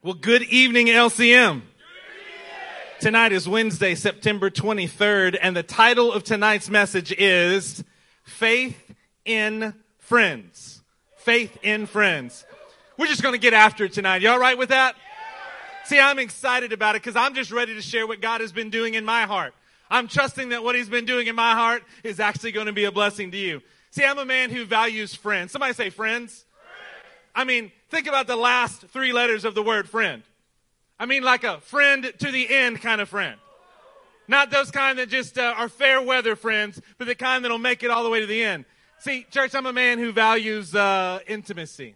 Well, good evening, LCM. Tonight is Wednesday, September 23rd, and the title of tonight's message is Faith in Friends. Faith in Friends. We're just going to get after it tonight. You all right with that? See, I'm excited about it because I'm just ready to share what God has been doing in my heart. I'm trusting that what He's been doing in my heart is actually going to be a blessing to you. See, I'm a man who values friends. Somebody say friends. I mean, think about the last three letters of the word friend. I mean, like a friend to the end kind of friend. Not those kind that just uh, are fair weather friends, but the kind that'll make it all the way to the end. See, church, I'm a man who values uh, intimacy.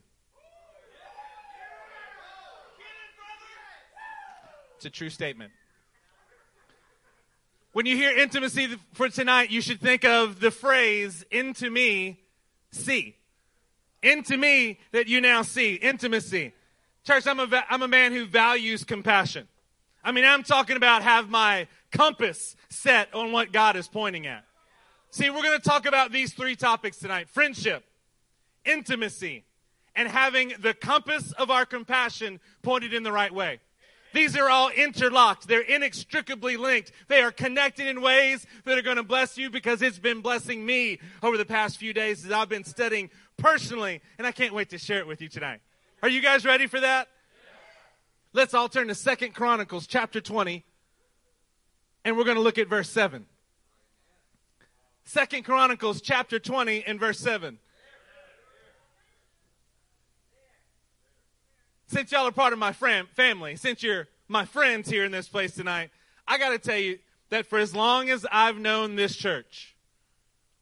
It's a true statement. When you hear intimacy for tonight, you should think of the phrase, into me, see into me that you now see. Intimacy. Church, I'm a, I'm a man who values compassion. I mean, I'm talking about have my compass set on what God is pointing at. See, we're going to talk about these three topics tonight friendship, intimacy, and having the compass of our compassion pointed in the right way. These are all interlocked. They're inextricably linked. They are connected in ways that are going to bless you because it's been blessing me over the past few days as I've been studying personally, and I can't wait to share it with you tonight. Are you guys ready for that? Let's all turn to Second Chronicles chapter 20, and we're going to look at verse 7. Second Chronicles chapter 20 and verse 7. Since y'all are part of my fam- family, since you're my friends here in this place tonight, I got to tell you that for as long as I've known this church,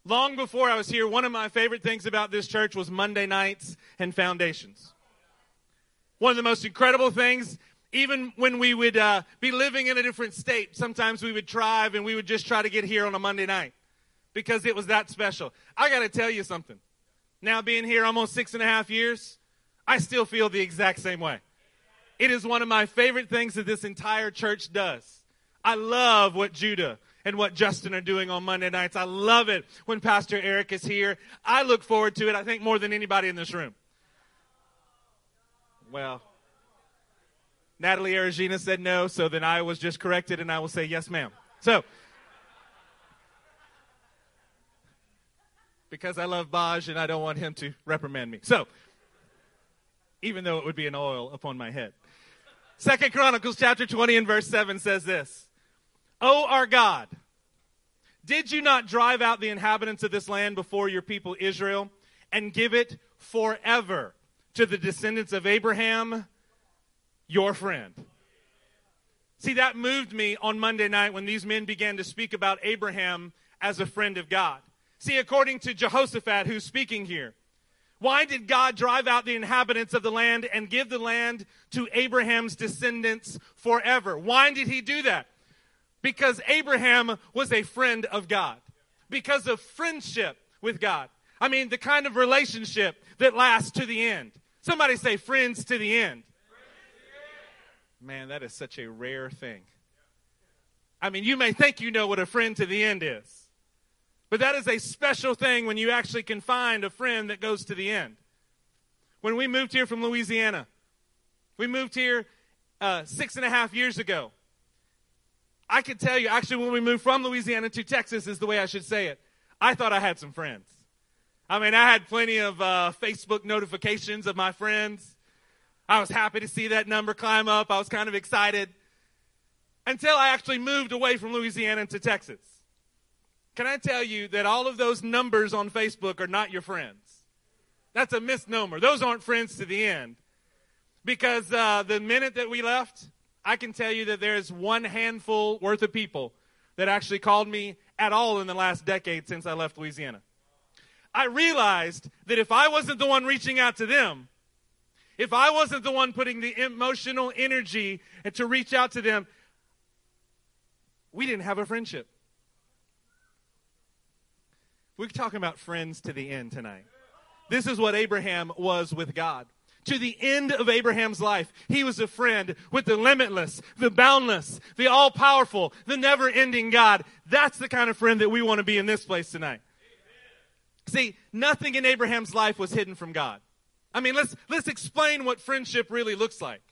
Long before I was here, one of my favorite things about this church was Monday nights and foundations. One of the most incredible things, even when we would uh, be living in a different state, sometimes we would drive and we would just try to get here on a Monday night because it was that special. I got to tell you something. Now, being here almost six and a half years, I still feel the exact same way. It is one of my favorite things that this entire church does. I love what Judah and what Justin are doing on Monday nights. I love it when Pastor Eric is here. I look forward to it, I think, more than anybody in this room. Well, Natalie Aragina said no, so then I was just corrected and I will say yes, ma'am. So, because I love Baj and I don't want him to reprimand me. So, even though it would be an oil upon my head. Second Chronicles chapter 20 and verse 7 says this. O our God, did you not drive out the inhabitants of this land before your people Israel and give it forever to the descendants of Abraham, your friend? See, that moved me on Monday night when these men began to speak about Abraham as a friend of God. See, according to Jehoshaphat, who's speaking here, why did God drive out the inhabitants of the land and give the land to Abraham's descendants forever? Why did he do that? Because Abraham was a friend of God. Because of friendship with God. I mean, the kind of relationship that lasts to the end. Somebody say friends to the end. Man, that is such a rare thing. I mean, you may think you know what a friend to the end is, but that is a special thing when you actually can find a friend that goes to the end. When we moved here from Louisiana, we moved here uh, six and a half years ago. I can tell you, actually, when we moved from Louisiana to Texas, is the way I should say it. I thought I had some friends. I mean, I had plenty of uh, Facebook notifications of my friends. I was happy to see that number climb up. I was kind of excited until I actually moved away from Louisiana to Texas. Can I tell you that all of those numbers on Facebook are not your friends? That's a misnomer. Those aren't friends to the end. Because uh, the minute that we left, I can tell you that there's one handful worth of people that actually called me at all in the last decade since I left Louisiana. I realized that if I wasn't the one reaching out to them, if I wasn't the one putting the emotional energy to reach out to them, we didn't have a friendship. We're talking about friends to the end tonight. This is what Abraham was with God to the end of Abraham's life. He was a friend with the limitless, the boundless, the all powerful, the never ending God. That's the kind of friend that we want to be in this place tonight. See, nothing in Abraham's life was hidden from God. I mean, let's, let's explain what friendship really looks like.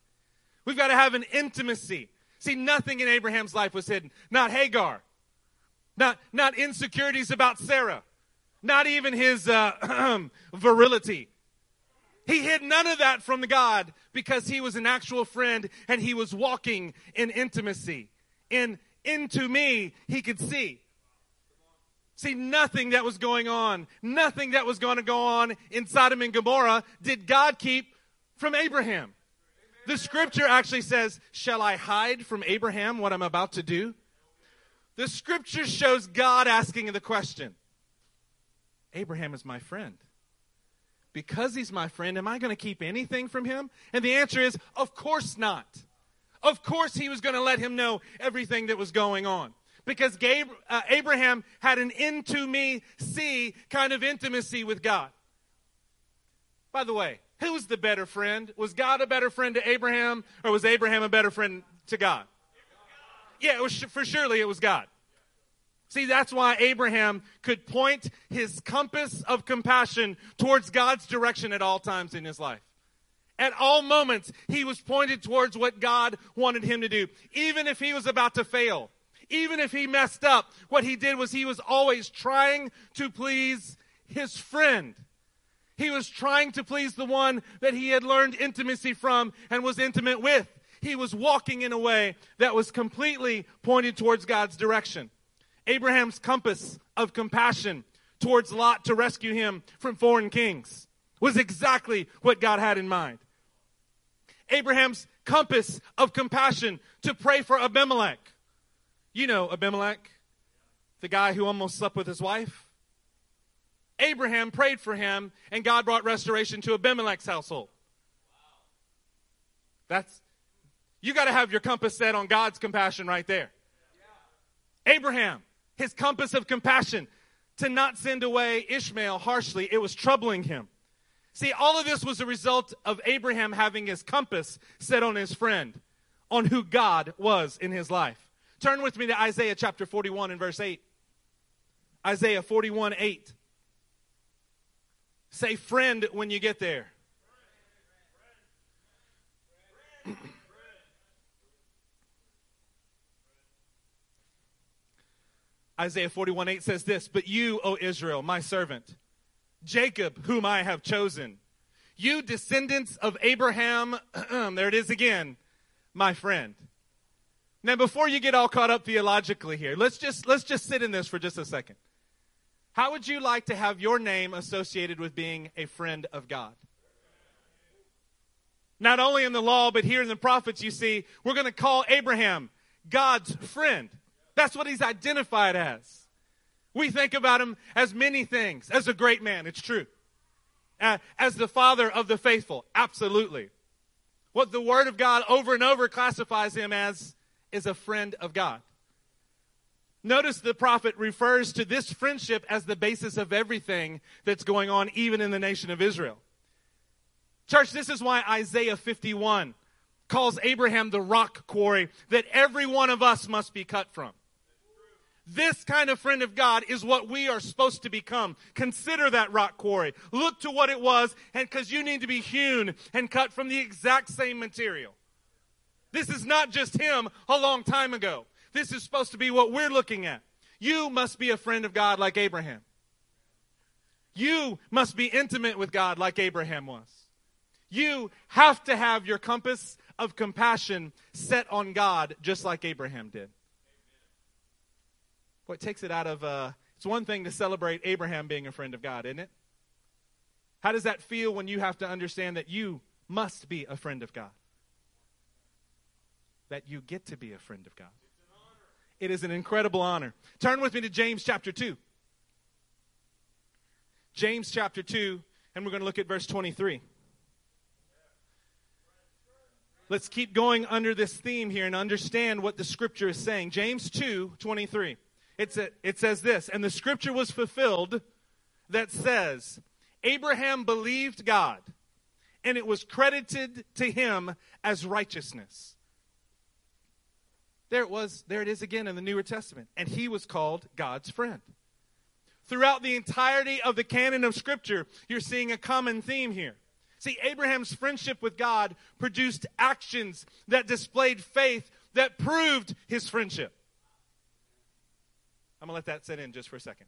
We've got to have an intimacy. See, nothing in Abraham's life was hidden. Not Hagar. Not, not insecurities about Sarah. Not even his uh, virility. He hid none of that from God because he was an actual friend and he was walking in intimacy. In into me, he could see. See, nothing that was going on, nothing that was going to go on in Sodom and Gomorrah did God keep from Abraham. The scripture actually says, Shall I hide from Abraham what I'm about to do? The scripture shows God asking the question Abraham is my friend. Because he's my friend, am I going to keep anything from him? And the answer is, Of course not. Of course he was going to let him know everything that was going on. Because Gabe, uh, Abraham had an into me see kind of intimacy with God. By the way, Who's the better friend? Was God a better friend to Abraham, or was Abraham a better friend to God? Yeah, was for surely it was God. See, that's why Abraham could point his compass of compassion towards God's direction at all times in his life. At all moments, he was pointed towards what God wanted him to do. Even if he was about to fail, even if he messed up, what he did was he was always trying to please his friend. He was trying to please the one that he had learned intimacy from and was intimate with. He was walking in a way that was completely pointed towards God's direction. Abraham's compass of compassion towards Lot to rescue him from foreign kings was exactly what God had in mind. Abraham's compass of compassion to pray for Abimelech. You know Abimelech, the guy who almost slept with his wife. Abraham prayed for him, and God brought restoration to Abimelech's household. That's, you got to have your compass set on God's compassion right there. Abraham, his compass of compassion to not send away Ishmael harshly, it was troubling him. See, all of this was a result of Abraham having his compass set on his friend, on who God was in his life. Turn with me to Isaiah chapter 41 and verse 8. Isaiah 41 8. Say friend when you get there. Isaiah 41 8 says this, But you, O Israel, my servant, Jacob, whom I have chosen, you descendants of Abraham, there it is again, my friend. Now, before you get all caught up theologically here, let's just, let's just sit in this for just a second. How would you like to have your name associated with being a friend of God? Not only in the law, but here in the prophets, you see, we're going to call Abraham God's friend. That's what he's identified as. We think about him as many things, as a great man, it's true. Uh, as the father of the faithful, absolutely. What the Word of God over and over classifies him as is a friend of God. Notice the prophet refers to this friendship as the basis of everything that's going on, even in the nation of Israel. Church, this is why Isaiah 51 calls Abraham the rock quarry that every one of us must be cut from. This kind of friend of God is what we are supposed to become. Consider that rock quarry. Look to what it was, and because you need to be hewn and cut from the exact same material. This is not just him a long time ago. This is supposed to be what we're looking at. You must be a friend of God like Abraham. You must be intimate with God like Abraham was. You have to have your compass of compassion set on God just like Abraham did. What takes it out of, uh, it's one thing to celebrate Abraham being a friend of God, isn't it? How does that feel when you have to understand that you must be a friend of God? That you get to be a friend of God. It is an incredible honor. Turn with me to James chapter 2. James chapter 2, and we're going to look at verse 23. Let's keep going under this theme here and understand what the scripture is saying. James 2 23. It's a, it says this, and the scripture was fulfilled that says, Abraham believed God, and it was credited to him as righteousness. There it was, there it is again in the Newer Testament. And he was called God's friend. Throughout the entirety of the canon of Scripture, you're seeing a common theme here. See, Abraham's friendship with God produced actions that displayed faith that proved his friendship. I'm going to let that set in just for a second.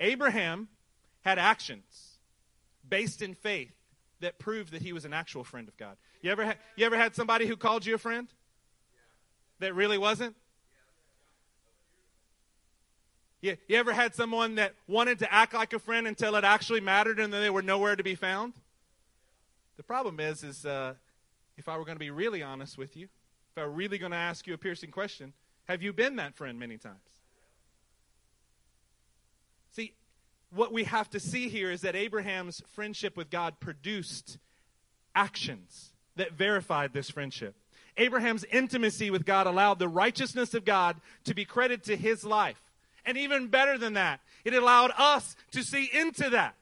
Abraham had actions based in faith that proved that he was an actual friend of God. You ever, ha- you ever had somebody who called you a friend that really wasn't? You, you ever had someone that wanted to act like a friend until it actually mattered and then they were nowhere to be found? The problem is, is uh, if I were going to be really honest with you, if I were really going to ask you a piercing question, have you been that friend many times? See, what we have to see here is that Abraham's friendship with God produced actions that verified this friendship. Abraham's intimacy with God allowed the righteousness of God to be credited to his life. And even better than that, it allowed us to see into that.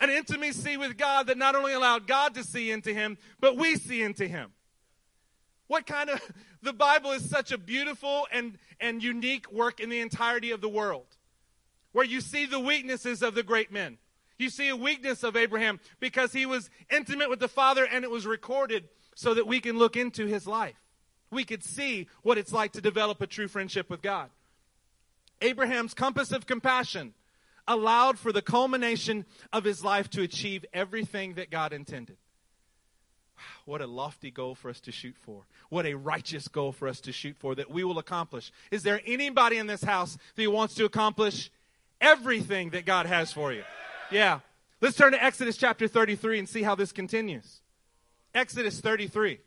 An intimacy with God that not only allowed God to see into him, but we see into him. What kind of, the Bible is such a beautiful and, and unique work in the entirety of the world, where you see the weaknesses of the great men. You see a weakness of Abraham because he was intimate with the Father and it was recorded so that we can look into his life. We could see what it's like to develop a true friendship with God. Abraham's compass of compassion allowed for the culmination of his life to achieve everything that God intended. What a lofty goal for us to shoot for. What a righteous goal for us to shoot for that we will accomplish. Is there anybody in this house that wants to accomplish everything that God has for you? Yeah. Let's turn to Exodus chapter 33 and see how this continues. Exodus 33.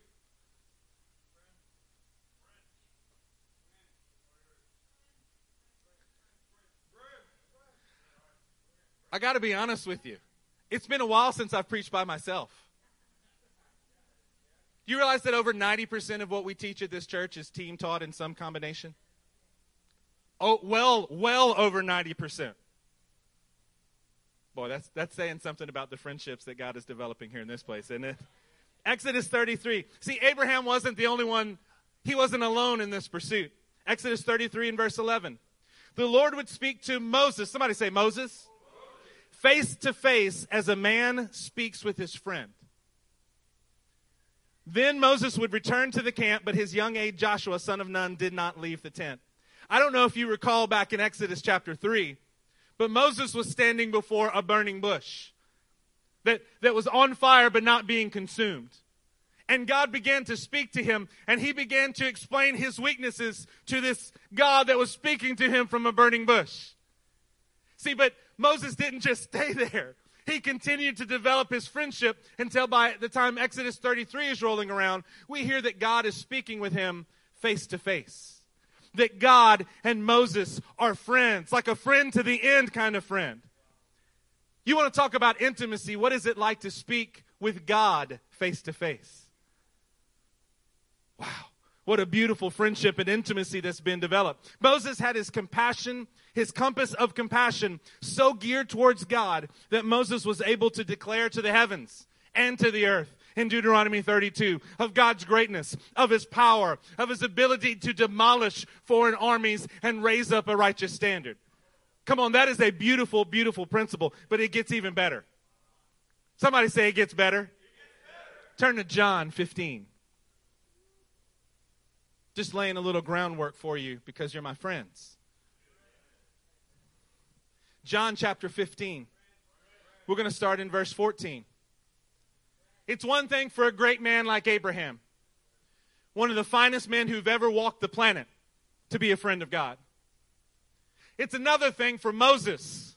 I got to be honest with you. It's been a while since I've preached by myself. Do you realize that over 90% of what we teach at this church is team taught in some combination? Oh, well, well over 90%. Boy, that's, that's saying something about the friendships that God is developing here in this place, isn't it? Exodus 33. See, Abraham wasn't the only one, he wasn't alone in this pursuit. Exodus 33 and verse 11. The Lord would speak to Moses. Somebody say, Moses face to face as a man speaks with his friend. Then Moses would return to the camp, but his young aide Joshua, son of Nun, did not leave the tent. I don't know if you recall back in Exodus chapter 3, but Moses was standing before a burning bush that, that was on fire but not being consumed. And God began to speak to him, and he began to explain his weaknesses to this God that was speaking to him from a burning bush. See, but Moses didn't just stay there. He continued to develop his friendship until by the time Exodus 33 is rolling around, we hear that God is speaking with him face to face. That God and Moses are friends, like a friend to the end kind of friend. You want to talk about intimacy? What is it like to speak with God face to face? Wow. What a beautiful friendship and intimacy that's been developed. Moses had his compassion, his compass of compassion so geared towards God that Moses was able to declare to the heavens and to the earth in Deuteronomy 32 of God's greatness, of his power, of his ability to demolish foreign armies and raise up a righteous standard. Come on, that is a beautiful, beautiful principle, but it gets even better. Somebody say it gets better. It gets better. Turn to John 15. Just laying a little groundwork for you because you're my friends. John chapter 15. We're going to start in verse 14. It's one thing for a great man like Abraham, one of the finest men who've ever walked the planet, to be a friend of God. It's another thing for Moses,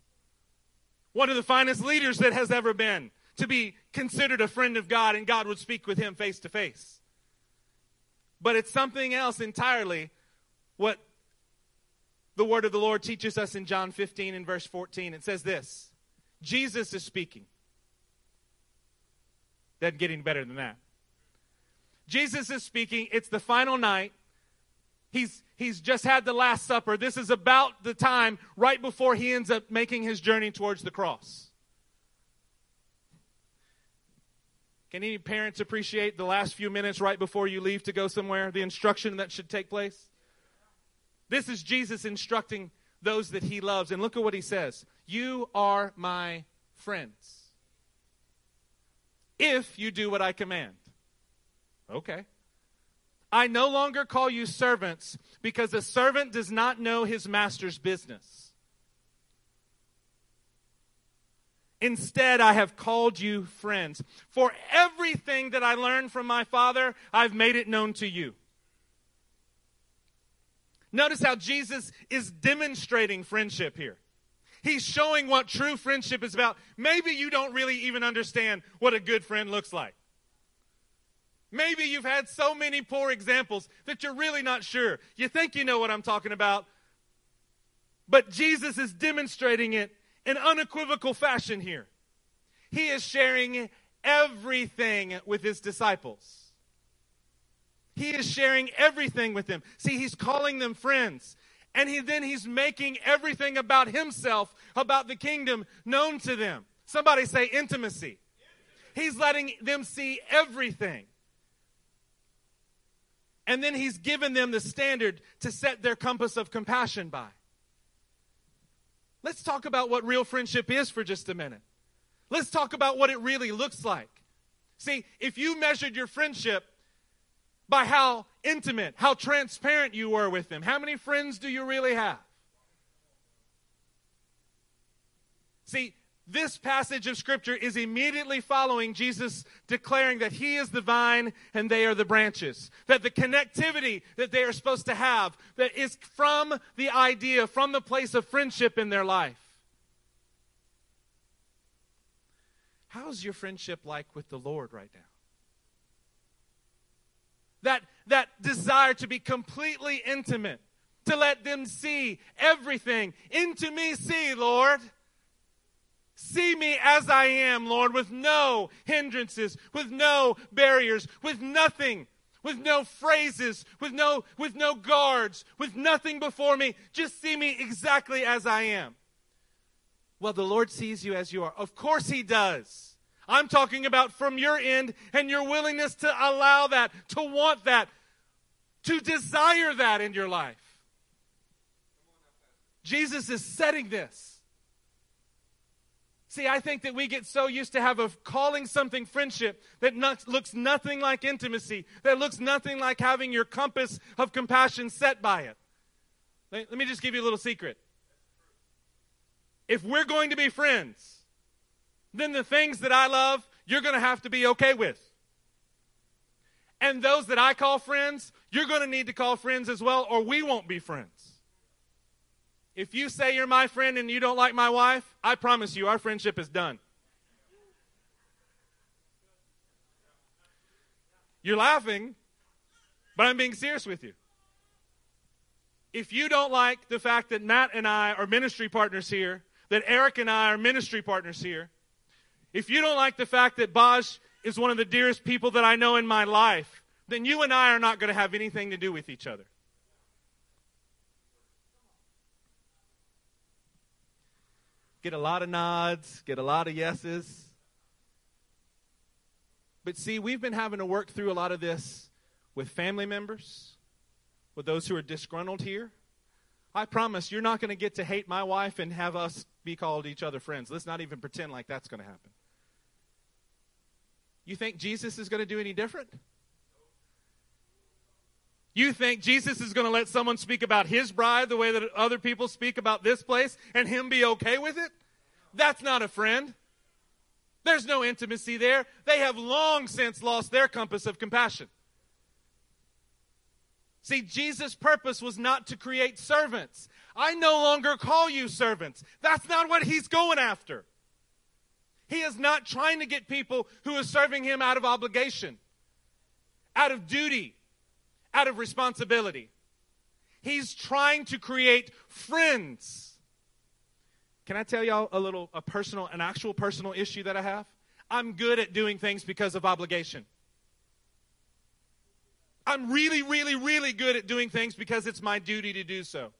one of the finest leaders that has ever been, to be considered a friend of God and God would speak with him face to face. But it's something else entirely what the word of the Lord teaches us in John 15 and verse 14. It says this Jesus is speaking. Doesn't get any better than that. Jesus is speaking. It's the final night. He's, he's just had the Last Supper. This is about the time right before he ends up making his journey towards the cross. Can any parents appreciate the last few minutes right before you leave to go somewhere? The instruction that should take place? This is Jesus instructing those that he loves. And look at what he says You are my friends. If you do what I command. Okay. I no longer call you servants because a servant does not know his master's business. Instead, I have called you friends. For everything that I learned from my Father, I've made it known to you. Notice how Jesus is demonstrating friendship here. He's showing what true friendship is about. Maybe you don't really even understand what a good friend looks like. Maybe you've had so many poor examples that you're really not sure. You think you know what I'm talking about, but Jesus is demonstrating it in unequivocal fashion here. He is sharing everything with his disciples. He is sharing everything with them. See, he's calling them friends. And he, then he's making everything about himself, about the kingdom, known to them. Somebody say intimacy. He's letting them see everything. And then he's given them the standard to set their compass of compassion by. Let's talk about what real friendship is for just a minute. Let's talk about what it really looks like. See, if you measured your friendship by how intimate, how transparent you were with them, how many friends do you really have? See, this passage of scripture is immediately following Jesus declaring that he is the vine and they are the branches. That the connectivity that they are supposed to have that is from the idea, from the place of friendship in their life. How's your friendship like with the Lord right now? That, that desire to be completely intimate, to let them see everything. Into me, see, Lord. See me as I am, Lord, with no hindrances, with no barriers, with nothing, with no phrases, with no, with no guards, with nothing before me. Just see me exactly as I am. Well, the Lord sees you as you are. Of course He does. I'm talking about from your end and your willingness to allow that, to want that, to desire that in your life. Jesus is setting this. See, I think that we get so used to have of calling something friendship that not, looks nothing like intimacy, that looks nothing like having your compass of compassion set by it. Let, let me just give you a little secret. If we're going to be friends, then the things that I love, you're going to have to be okay with. And those that I call friends, you're going to need to call friends as well, or we won't be friends. If you say you're my friend and you don't like my wife, I promise you our friendship is done. You're laughing, but I'm being serious with you. If you don't like the fact that Matt and I are ministry partners here, that Eric and I are ministry partners here, if you don't like the fact that Bosch is one of the dearest people that I know in my life, then you and I are not going to have anything to do with each other. get a lot of nods, get a lot of yeses. But see, we've been having to work through a lot of this with family members, with those who are disgruntled here. I promise you're not going to get to hate my wife and have us be called each other friends. Let's not even pretend like that's going to happen. You think Jesus is going to do any different? You think Jesus is going to let someone speak about his bride the way that other people speak about this place and him be okay with it? That's not a friend. There's no intimacy there. They have long since lost their compass of compassion. See, Jesus' purpose was not to create servants. I no longer call you servants. That's not what he's going after. He is not trying to get people who are serving him out of obligation, out of duty, out of responsibility. He's trying to create friends. Can I tell y'all a little, a personal, an actual personal issue that I have? I'm good at doing things because of obligation. I'm really, really, really good at doing things because it's my duty to do so.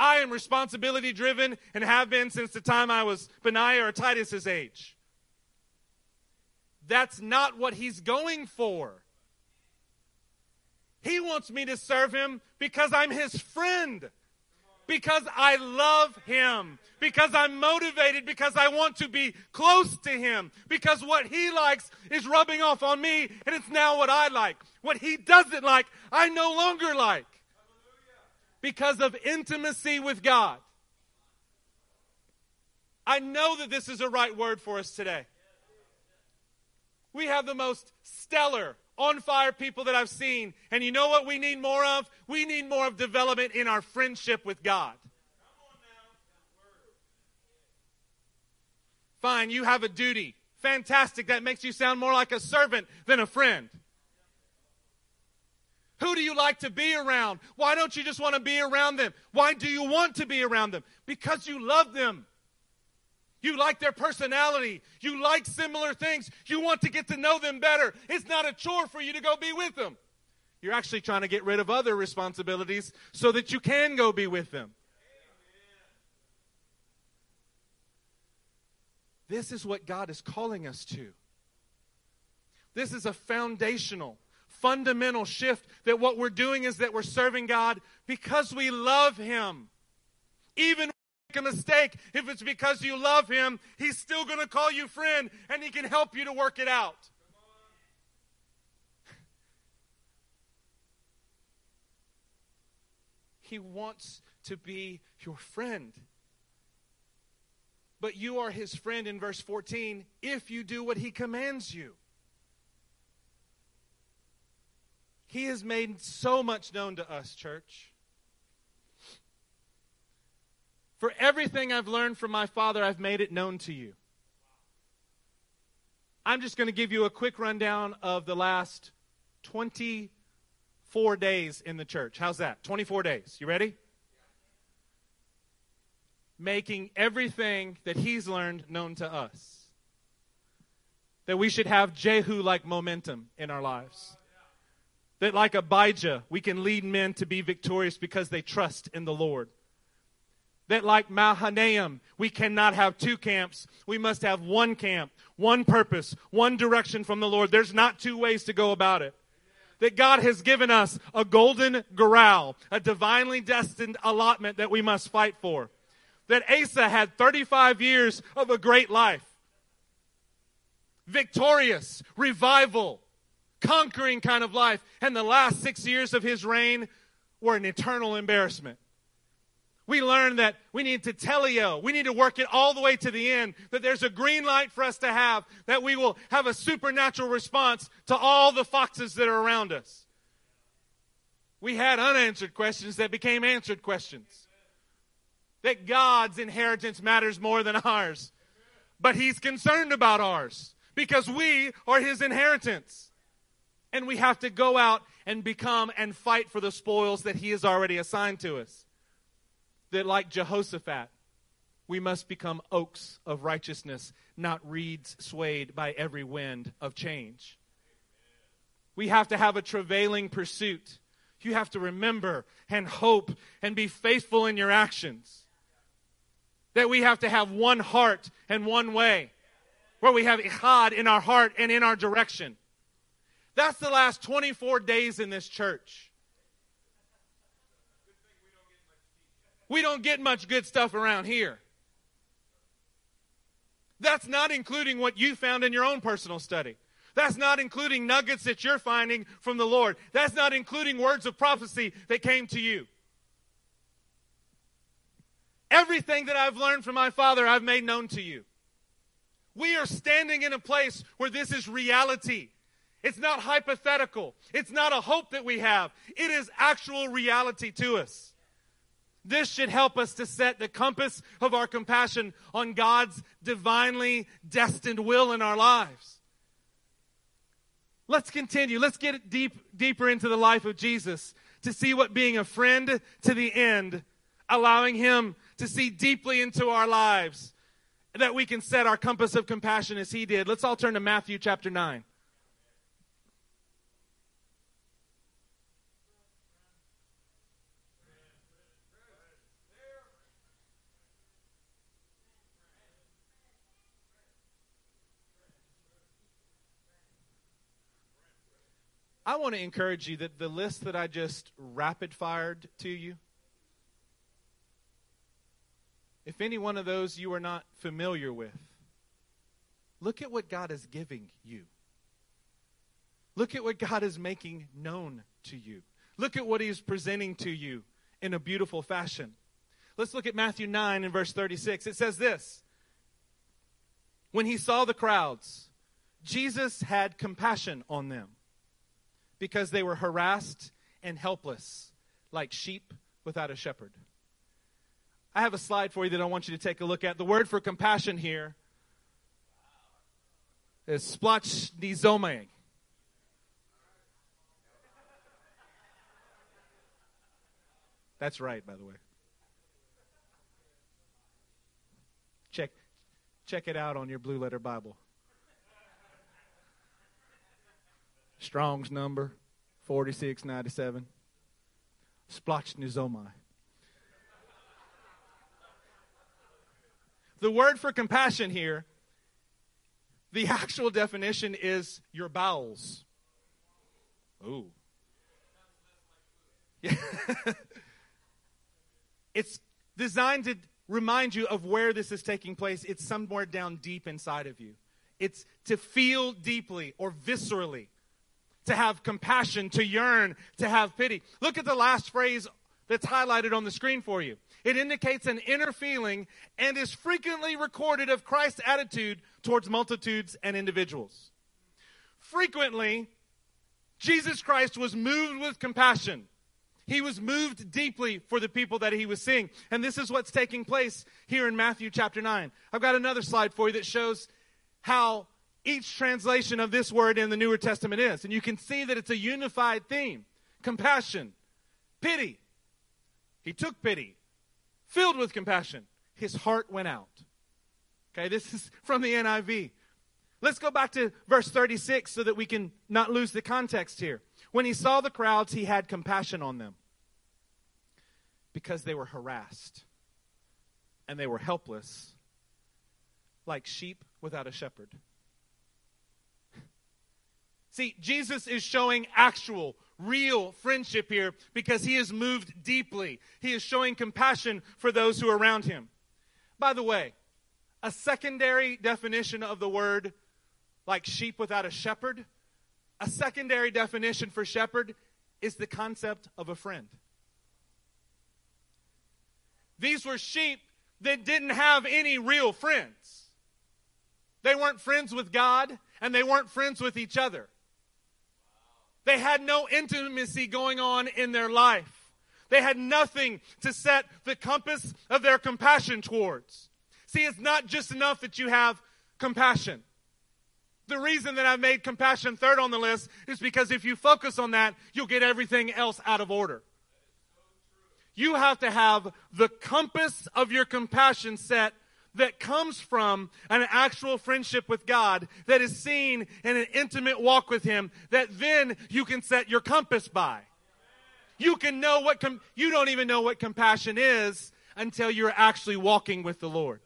I am responsibility driven and have been since the time I was Benaiah or Titus's age. That's not what he's going for. He wants me to serve him because I'm his friend, because I love him, because I'm motivated, because I want to be close to him, because what he likes is rubbing off on me, and it's now what I like. What he doesn't like, I no longer like. Because of intimacy with God. I know that this is a right word for us today. We have the most stellar, on fire people that I've seen. And you know what we need more of? We need more of development in our friendship with God. Fine, you have a duty. Fantastic. That makes you sound more like a servant than a friend. Who do you like to be around? Why don't you just want to be around them? Why do you want to be around them? Because you love them. You like their personality. You like similar things. You want to get to know them better. It's not a chore for you to go be with them. You're actually trying to get rid of other responsibilities so that you can go be with them. This is what God is calling us to. This is a foundational, fundamental shift that what we're doing is that we're serving God because we love Him. Even make a mistake, if it's because you love him, he's still going to call you friend and he can help you to work it out. He wants to be your friend. But you are his friend in verse 14 if you do what he commands you. He has made so much known to us, church. For everything I've learned from my Father, I've made it known to you. I'm just going to give you a quick rundown of the last 24 days in the church. How's that? 24 days. You ready? Making everything that he's learned known to us. That we should have Jehu like momentum in our lives. That, like Abijah, we can lead men to be victorious because they trust in the Lord that like Mahanaim, we cannot have two camps. We must have one camp, one purpose, one direction from the Lord. There's not two ways to go about it. That God has given us a golden goral, a divinely destined allotment that we must fight for. That Asa had 35 years of a great life. Victorious, revival, conquering kind of life. And the last six years of his reign were an eternal embarrassment we learn that we need to teleo. We need to work it all the way to the end. That there's a green light for us to have. That we will have a supernatural response to all the foxes that are around us. We had unanswered questions that became answered questions. That God's inheritance matters more than ours. But He's concerned about ours because we are His inheritance. And we have to go out and become and fight for the spoils that He has already assigned to us that, like Jehoshaphat, we must become oaks of righteousness, not reeds swayed by every wind of change. We have to have a travailing pursuit. You have to remember and hope and be faithful in your actions. That we have to have one heart and one way, where we have echad in our heart and in our direction. That's the last 24 days in this church. we don't get much good stuff around here. That's not including what you found in your own personal study. That's not including nuggets that you're finding from the Lord. That's not including words of prophecy that came to you. Everything that I've learned from my Father, I've made known to you. We are standing in a place where this is reality. It's not hypothetical. It's not a hope that we have. It is actual reality to us. This should help us to set the compass of our compassion on God's divinely destined will in our lives. Let's continue. Let's get deep, deeper into the life of Jesus to see what being a friend to the end, allowing Him to see deeply into our lives, that we can set our compass of compassion as He did. Let's all turn to Matthew chapter 9. I want to encourage you that the list that I just rapid fired to you, if any one of those you are not familiar with, look at what God is giving you. Look at what God is making known to you. Look at what He is presenting to you in a beautiful fashion. Let's look at Matthew 9 and verse 36. It says this When He saw the crowds, Jesus had compassion on them because they were harassed and helpless, like sheep without a shepherd. I have a slide for you that I want you to take a look at. The word for compassion here is splachnizomai. That's right, by the way. Check, check it out on your blue letter Bible. Strong's number 4697. Splachnizomai. The word for compassion here, the actual definition is your bowels. Ooh. Yeah. it's designed to remind you of where this is taking place. It's somewhere down deep inside of you. It's to feel deeply or viscerally, to have compassion, to yearn, to have pity. Look at the last phrase that's highlighted on the screen for you. It indicates an inner feeling and is frequently recorded of Christ's attitude towards multitudes and individuals. Frequently, Jesus Christ was moved with compassion. He was moved deeply for the people that he was seeing. And this is what's taking place here in Matthew chapter 9. I've got another slide for you that shows how each translation of this word in the Newer Testament is. And you can see that it's a unified theme compassion, pity, he took pity, filled with compassion. His heart went out. Okay, this is from the NIV. Let's go back to verse 36 so that we can not lose the context here. When he saw the crowds, he had compassion on them because they were harassed and they were helpless, like sheep without a shepherd. See, Jesus is showing actual, real friendship here because he is moved deeply. He is showing compassion for those who are around him. By the way, a secondary definition of the word, like sheep without a shepherd, a secondary definition for shepherd is the concept of a friend. These were sheep that didn't have any real friends. They weren't friends with God and they weren't friends with each other. They had no intimacy going on in their life. They had nothing to set the compass of their compassion towards. See, it's not just enough that you have compassion. The reason that I've made compassion third on the list is because if you focus on that, you'll get everything else out of order. You have to have the compass of your compassion set that comes from an actual friendship with God that is seen in an intimate walk with Him that then you can set your compass by. You can know what, com- you don't even know what compassion is until you're actually walking with the Lord.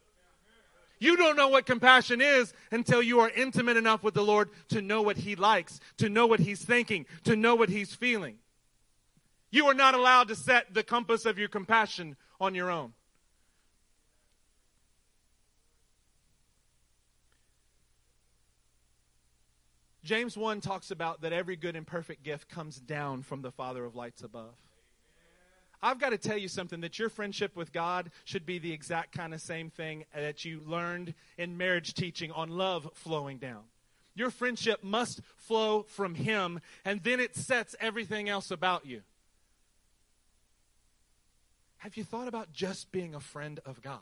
You don't know what compassion is until you are intimate enough with the Lord to know what He likes, to know what He's thinking, to know what He's feeling. You are not allowed to set the compass of your compassion on your own. James 1 talks about that every good and perfect gift comes down from the Father of lights above. I've got to tell you something that your friendship with God should be the exact kind of same thing that you learned in marriage teaching on love flowing down. Your friendship must flow from Him, and then it sets everything else about you. Have you thought about just being a friend of God?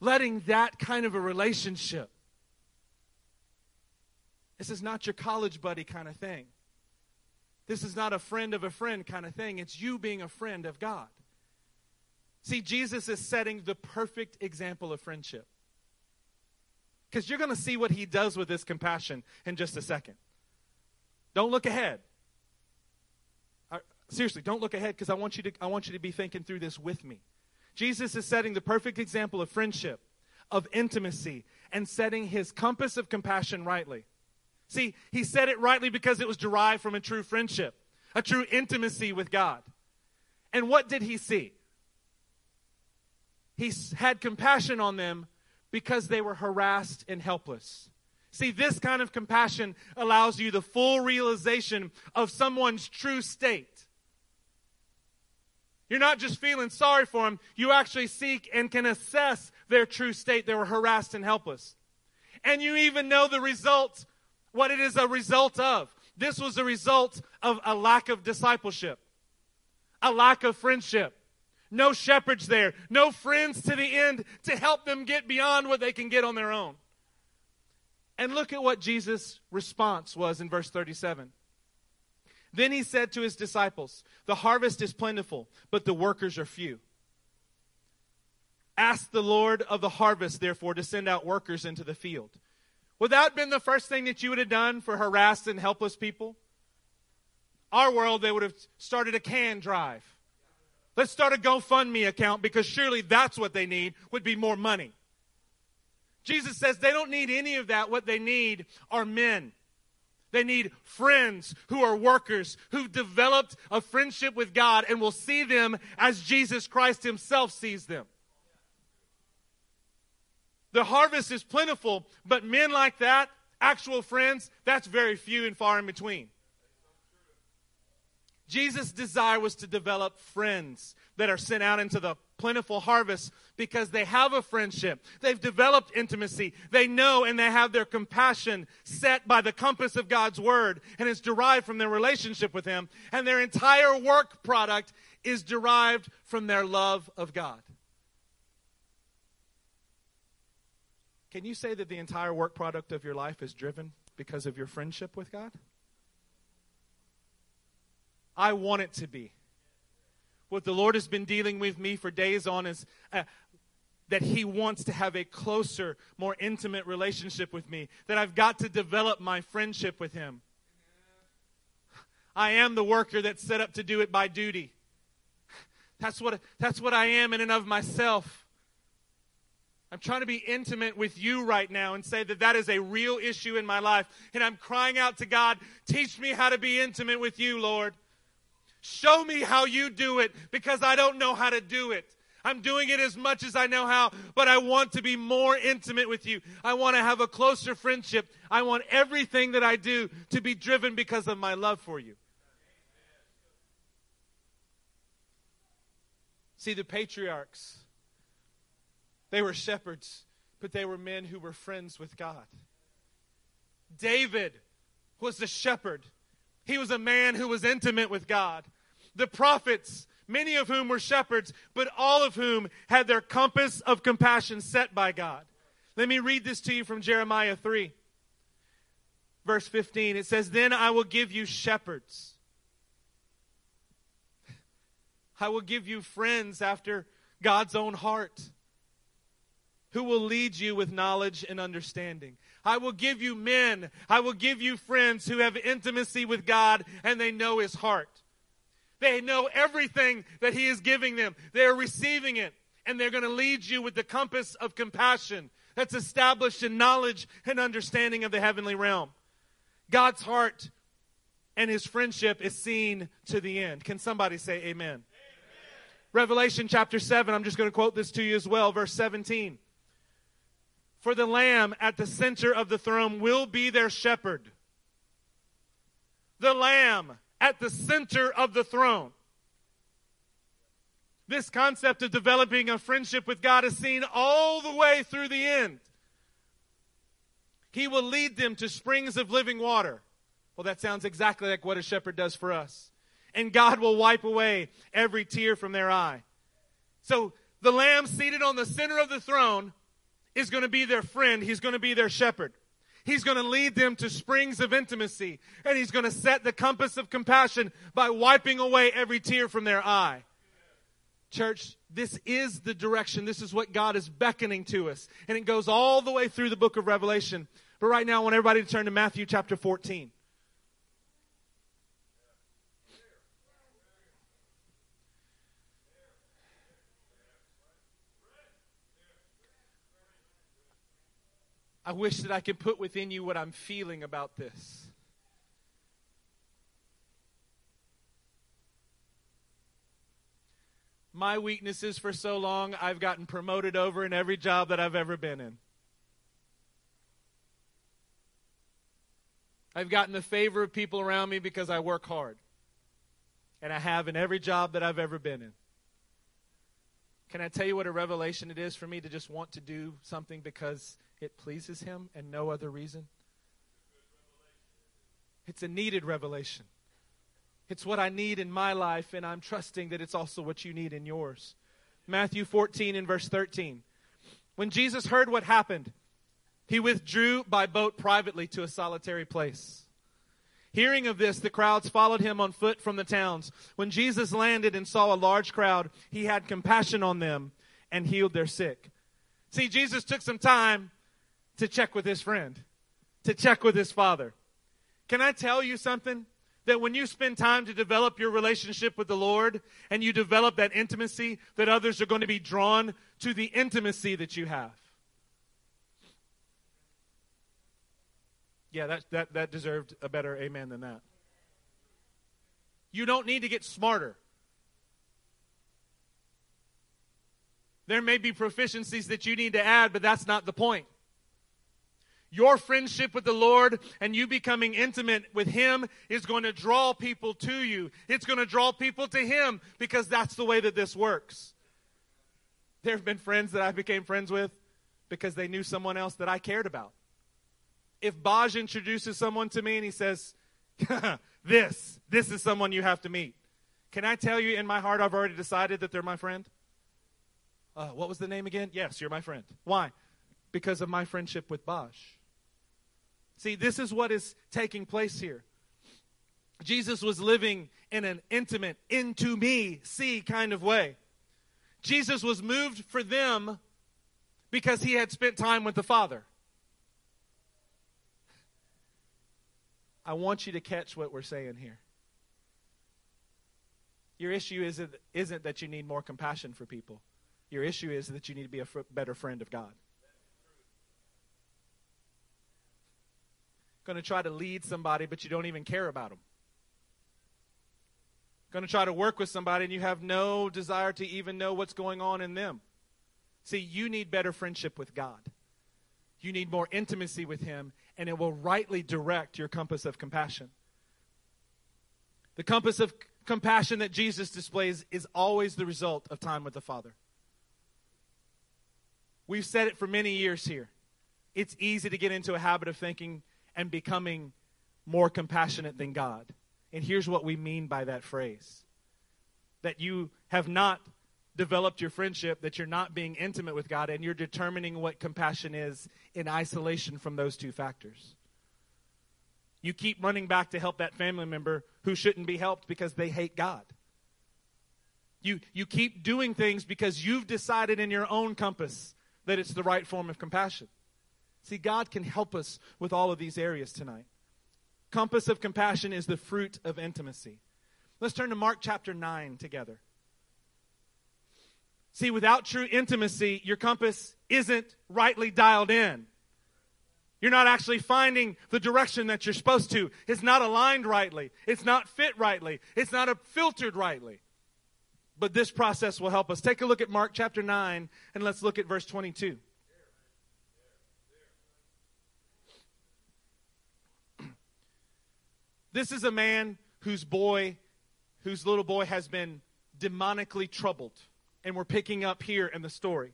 Letting that kind of a relationship this is not your college buddy kind of thing. This is not a friend of a friend kind of thing. It's you being a friend of God. See, Jesus is setting the perfect example of friendship. Because you're going to see what he does with this compassion in just a second. Don't look ahead. seriously, don't look ahead because I want you to I want you to be thinking through this with me. Jesus is setting the perfect example of friendship, of intimacy, and setting his compass of compassion rightly. See, he said it rightly because it was derived from a true friendship, a true intimacy with God. And what did he see? he had compassion on them because they were harassed and helpless. See, this kind of compassion allows you the full realization of someone's true state. You're not just feeling sorry for them, you actually seek and can assess their true state. They were harassed and helpless. And you even know the result, what it is a result of. This was a result of a lack of discipleship, a lack of friendship. No shepherds there, no friends to the end to help them get beyond what they can get on their own. And look at what Jesus' response was in verse 37. Then he said to his disciples, The harvest is plentiful, but the workers are few. Ask the Lord of the harvest, therefore, to send out workers into the field. Would that have been the first thing that you would have done for harassed and helpless people? Our world, they would have started a can drive. Let's start a GoFundMe account because surely that's what they need would be more money. Jesus says they don't need any of that. What they need are men. They need friends who are workers, who've developed a friendship with God and will see them as Jesus Christ Himself sees them. The harvest is plentiful, but men like that, actual friends, that's very few and far in between. Jesus' desire was to develop friends that are sent out into the plentiful harvest because they have a friendship. They've developed intimacy. They know and they have their compassion set by the compass of God's word and is derived from their relationship with Him. And their entire work product is derived from their love of God. Can you say that the entire work product of your life is driven because of your friendship with God? I want it to be. What the Lord has been dealing with me for days on is uh, that He wants to have a closer, more intimate relationship with me, that I've got to develop my friendship with Him. I am the worker that's set up to do it by duty. That's what, that's what I am in and of myself. I'm trying to be intimate with you right now and say that that is a real issue in my life. And I'm crying out to God, teach me how to be intimate with you, Lord. Show me how you do it because I don't know how to do it. I'm doing it as much as I know how, but I want to be more intimate with you. I want to have a closer friendship. I want everything that I do to be driven because of my love for you. See, the patriarchs, they were shepherds, but they were men who were friends with God. David was the shepherd. He was a man who was intimate with God the prophets, many of whom were shepherds, but all of whom had their compass of compassion set by God. Let me read this to you from Jeremiah 3, verse 15. It says, Then I will give you shepherds. I will give you friends after God's own heart who will lead you with knowledge and understanding. I will give you men. I will give you friends who have intimacy with God and they know his heart. They know everything that He is giving them. They are receiving it. And they're going to lead you with the compass of compassion that's established in knowledge and understanding of the heavenly realm. God's heart and His friendship is seen to the end. Can somebody say amen? amen. Revelation chapter 7, I'm just going to quote this to you as well, verse 17. For the Lamb at the center of the throne will be their shepherd. The Lamb at the center of the throne. This concept of developing a friendship with God is seen all the way through the end. He will lead them to springs of living water. Well, that sounds exactly like what a shepherd does for us. And God will wipe away every tear from their eye. So the lamb seated on the center of the throne is going to be their friend. He's going to be their shepherd. He's going to lead them to springs of intimacy, and He's going to set the compass of compassion by wiping away every tear from their eye. Church, this is the direction. This is what God is beckoning to us. And it goes all the way through the book of Revelation. But right now, I want everybody to turn to Matthew chapter 14. I wish that I could put within you what I'm feeling about this. my weaknesses for so long, I've gotten promoted over in every job that I've ever been in. I've gotten the favor of people around me because I work hard. And I have in every job that I've ever been in. Can I tell you what a revelation it is for me to just want to do something because it pleases Him and no other reason? It's a needed revelation. It's what I need in my life, and I'm trusting that it's also what you need in yours. Matthew 14 and verse 13. When Jesus heard what happened, he withdrew by boat privately to a solitary place. Hearing of this, the crowds followed him on foot from the towns. When Jesus landed and saw a large crowd, he had compassion on them and healed their sick. See, Jesus took some time to check with his friend, to check with his father. Can I tell you something? That when you spend time to develop your relationship with the Lord and you develop that intimacy, that others are going to be drawn to the intimacy that you have. Yeah, that, that, that deserved a better amen than that. You don't need to get smarter. There may be proficiencies that you need to add, but that's not the point. Your friendship with the Lord and you becoming intimate with Him is going to draw people to you. It's going to draw people to Him because that's the way that this works. There have been friends that I became friends with because they knew someone else that I cared about. If Baj introduces someone to me and he says, This, this is someone you have to meet. Can I tell you in my heart, I've already decided that they're my friend? Uh, what was the name again? Yes, you're my friend. Why? Because of my friendship with Baj. See, this is what is taking place here. Jesus was living in an intimate, into me, see kind of way. Jesus was moved for them because he had spent time with the Father. I want you to catch what we're saying here. Your issue isn't, isn't that you need more compassion for people. Your issue is that you need to be a better friend of God. Going to try to lead somebody, but you don't even care about them. Going to try to work with somebody, and you have no desire to even know what's going on in them. See, you need better friendship with God. You need more intimacy with Him, and it will rightly direct your compass of compassion. The compass of compassion that Jesus displays is always the result of time with the Father. We've said it for many years here. It's easy to get into a habit of thinking and becoming more compassionate than God. And here's what we mean by that phrase that you have not developed your friendship, that you're not being intimate with God, and you're determining what compassion is in isolation from those two factors. You keep running back to help that family member who shouldn't be helped because they hate God. You, you keep doing things because you've decided in your own compass that it's the right form of compassion. See, God can help us with all of these areas tonight. Compass of compassion is the fruit of intimacy. Let's turn to Mark chapter 9 together. See, without true intimacy, your compass isn't rightly dialed in. You're not actually finding the direction that you're supposed to. It's not aligned rightly. It's not fit rightly. It's not filtered rightly. But this process will help us. Take a look at Mark chapter 9 and let's look at verse 22. This is a man whose boy, whose little boy has been demonically troubled. And we're picking up here in the story.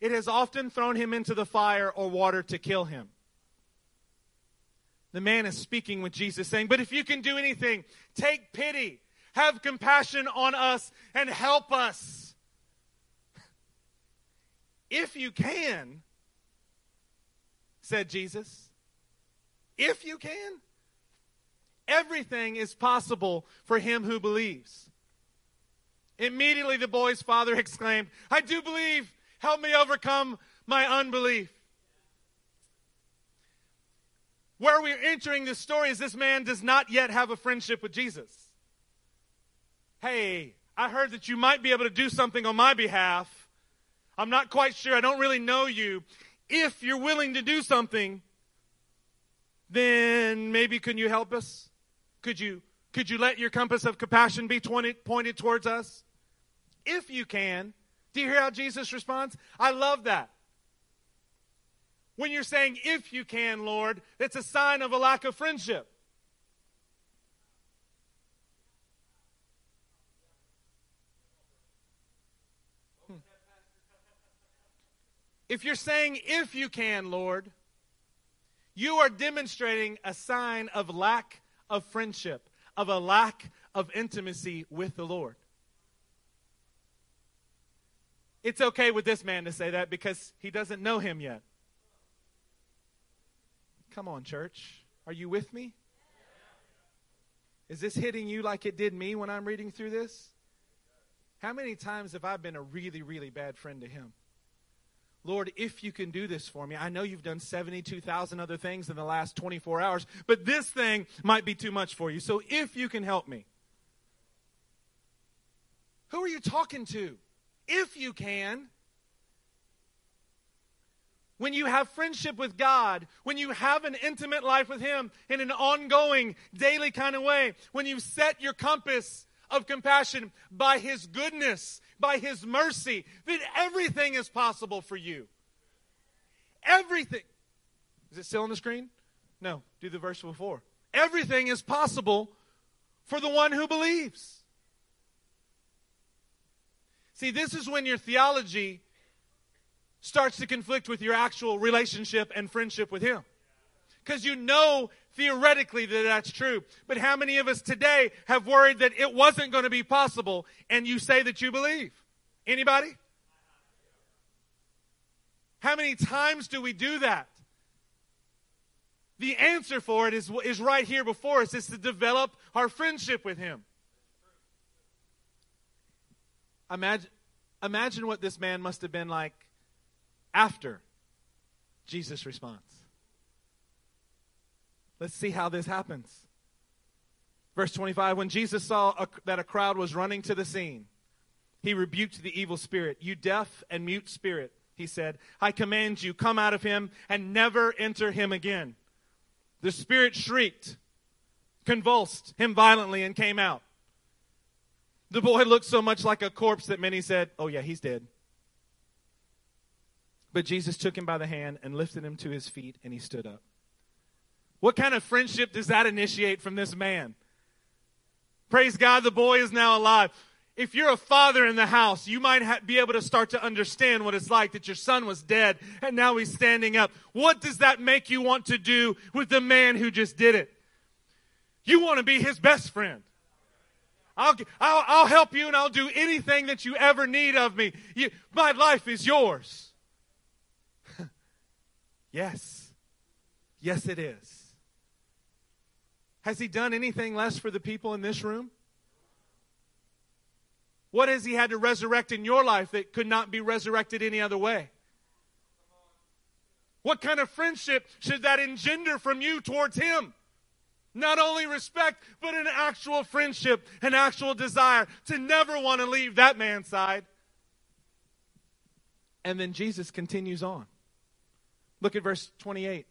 It has often thrown him into the fire or water to kill him. The man is speaking with Jesus, saying, But if you can do anything, take pity, have compassion on us, and help us. If you can, said Jesus, if you can, Everything is possible for him who believes. Immediately the boy's father exclaimed, I do believe. Help me overcome my unbelief. Where we're entering this story is this man does not yet have a friendship with Jesus. Hey, I heard that you might be able to do something on my behalf. I'm not quite sure. I don't really know you. If you're willing to do something, then maybe can you help us? Could you, could you let your compass of compassion be 20, pointed towards us? If you can. Do you hear how Jesus responds? I love that. When you're saying, if you can, Lord, that's a sign of a lack of friendship. Hmm. If you're saying, if you can, Lord, you are demonstrating a sign of lack of friendship, of a lack of intimacy with the Lord. It's okay with this man to say that because he doesn't know him yet. Come on, church. Are you with me? Is this hitting you like it did me when I'm reading through this? How many times have I been a really, really bad friend to him? Lord, if you can do this for me, I know you've done 72,000 other things in the last 24 hours, but this thing might be too much for you. So if you can help me. Who are you talking to? If you can. When you have friendship with God, when you have an intimate life with Him in an ongoing, daily kind of way, when you set your compass of compassion by His goodness, by His mercy, that everything is possible for you. Everything. Is it still on the screen? No, do the verse before. Everything is possible for the one who believes. See, this is when your theology starts to conflict with your actual relationship and friendship with Him because you know theoretically that that's true. But how many of us today have worried that it wasn't going to be possible and you say that you believe? Anybody? How many times do we do that? The answer for it is, is right here before us. It's to develop our friendship with Him. Imagine, imagine what this man must have been like after Jesus' response. Let's see how this happens. Verse 25 When Jesus saw a, that a crowd was running to the scene, he rebuked the evil spirit. You deaf and mute spirit, he said, I command you, come out of him and never enter him again. The spirit shrieked, convulsed him violently, and came out. The boy looked so much like a corpse that many said, Oh, yeah, he's dead. But Jesus took him by the hand and lifted him to his feet, and he stood up. What kind of friendship does that initiate from this man? Praise God, the boy is now alive. If you're a father in the house, you might ha- be able to start to understand what it's like that your son was dead and now he's standing up. What does that make you want to do with the man who just did it? You want to be his best friend. I'll, I'll, I'll help you and I'll do anything that you ever need of me. You, my life is yours. yes. Yes, it is. Has he done anything less for the people in this room? What has he had to resurrect in your life that could not be resurrected any other way? What kind of friendship should that engender from you towards him? Not only respect, but an actual friendship, an actual desire to never want to leave that man's side. And then Jesus continues on. Look at verse 28.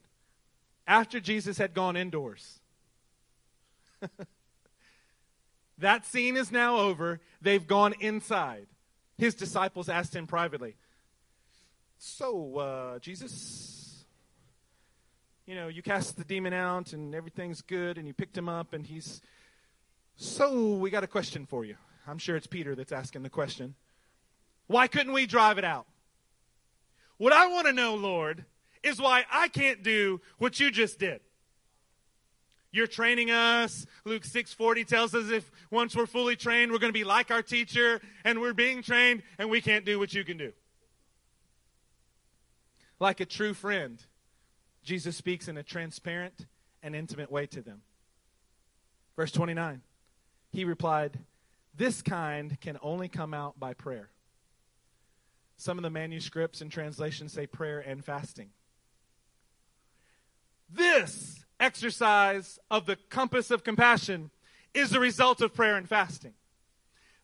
After Jesus had gone indoors, that scene is now over. They've gone inside. His disciples asked him privately, So, uh, Jesus, you know, you cast the demon out and everything's good and you picked him up and he's. So, we got a question for you. I'm sure it's Peter that's asking the question. Why couldn't we drive it out? What I want to know, Lord, is why I can't do what you just did. You're training us. Luke 6:40 tells us if once we're fully trained, we're going to be like our teacher and we're being trained and we can't do what you can do. Like a true friend, Jesus speaks in a transparent and intimate way to them. Verse 29. He replied, "This kind can only come out by prayer." Some of the manuscripts and translations say prayer and fasting. This exercise of the compass of compassion is the result of prayer and fasting.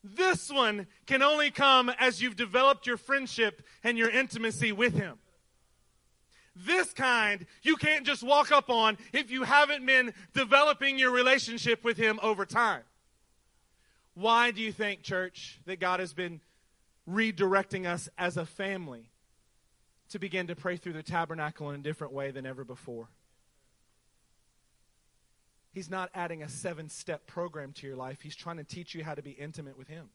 This one can only come as you've developed your friendship and your intimacy with Him. This kind you can't just walk up on if you haven't been developing your relationship with Him over time. Why do you think, church, that God has been redirecting us as a family to begin to pray through the tabernacle in a different way than ever before. He's not adding a seven step program to your life. He's trying to teach you how to be intimate with Him.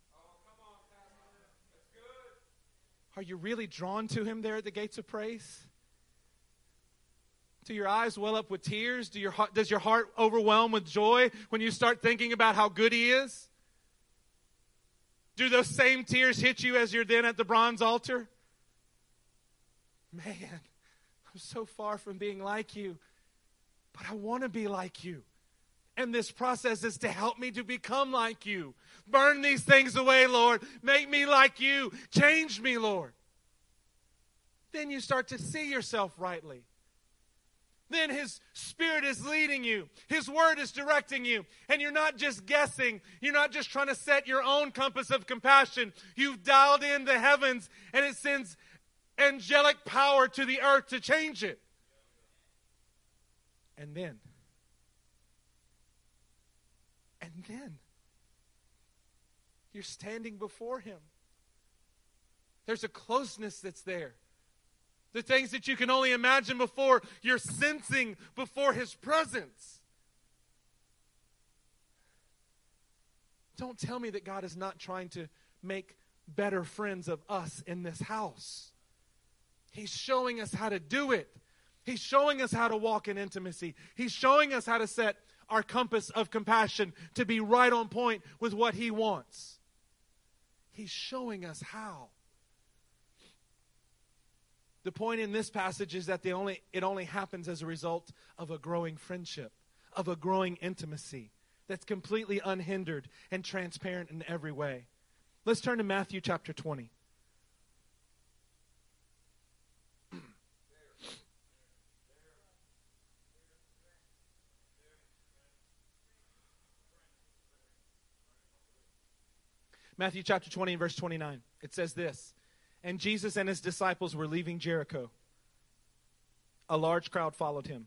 Are you really drawn to Him there at the gates of praise? Do your eyes well up with tears? Do your, does your heart overwhelm with joy when you start thinking about how good He is? Do those same tears hit you as you're then at the bronze altar? Man, I'm so far from being like you, but I want to be like you. And this process is to help me to become like you. Burn these things away, Lord. Make me like you. Change me, Lord. Then you start to see yourself rightly. Then His Spirit is leading you. His Word is directing you. And you're not just guessing. You're not just trying to set your own compass of compassion. You've dialed in the heavens and it sends angelic power to the earth to change it. And then then you're standing before Him. There's a closeness that's there. The things that you can only imagine before, you're sensing before His presence. Don't tell me that God is not trying to make better friends of us in this house. He's showing us how to do it. He's showing us how to walk in intimacy. He's showing us how to set our compass of compassion to be right on point with what He wants. He's showing us how. The point in this passage is that the only, it only happens as a result of a growing friendship, of a growing intimacy that's completely unhindered and transparent in every way. Let's turn to Matthew chapter 20. Matthew chapter 20 and verse 29. It says this And Jesus and his disciples were leaving Jericho. A large crowd followed him.